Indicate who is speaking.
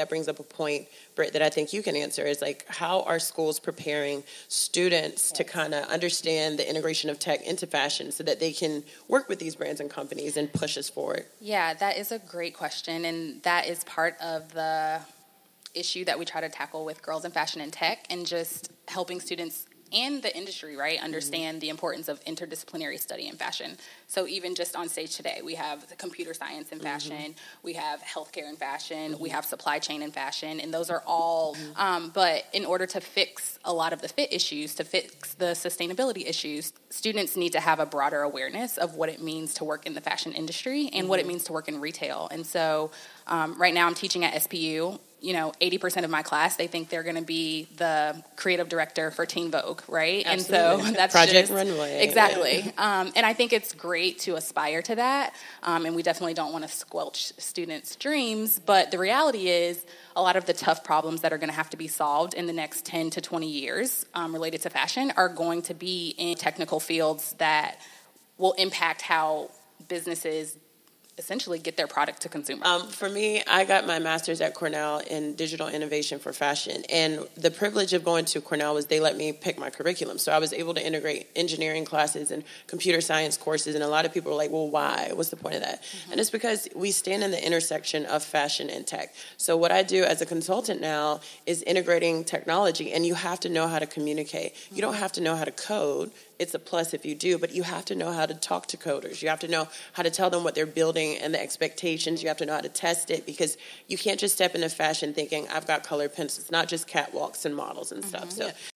Speaker 1: that brings up a point, Britt, that I think you can answer is like, how are schools preparing students to kind of understand the integration of tech into fashion so that they can work with these brands and companies and push us forward?
Speaker 2: Yeah, that is a great question. And that is part of the issue that we try to tackle with Girls in Fashion and Tech and just helping students and the industry, right, understand mm-hmm. the importance of interdisciplinary study in fashion. So even just on stage today, we have the computer science in mm-hmm. fashion, mm-hmm. we have healthcare in fashion, mm-hmm. we have supply chain in fashion, and those are all. Mm-hmm. Um, but in order to fix a lot of the fit issues, to fix the sustainability issues, students need to have a broader awareness of what it means to work in the fashion industry and what it mm-hmm. means to work in retail. And so um, right now, I'm teaching at SPU you know, 80% of my class, they think they're going to be the creative director for Teen Vogue, right?
Speaker 1: Absolutely.
Speaker 2: And so that's
Speaker 1: Project
Speaker 2: just,
Speaker 1: Runway.
Speaker 2: Exactly. Yeah. Um, and I think it's great to aspire to that. Um, and we definitely don't want to squelch students' dreams. But the reality is, a lot of the tough problems that are going to have to be solved in the next 10 to 20 years um, related to fashion are going to be in technical fields that will impact how businesses essentially get their product to consumers?
Speaker 1: Um, for me, I got my master's at Cornell in digital innovation for fashion. And the privilege of going to Cornell was they let me pick my curriculum. So I was able to integrate engineering classes and computer science courses. And a lot of people were like, well, why? What's the point of that? Mm-hmm. And it's because we stand in the intersection of fashion and tech. So what I do as a consultant now is integrating technology, and you have to know how to communicate. Mm-hmm. You don't have to know how to code it's a plus if you do, but you have to know how to talk to coders. You have to know how to tell them what they're building and the expectations. You have to know how to test it because you can't just step into fashion thinking, I've got colored pencils. It's not just catwalks and models and stuff. Mm-hmm. So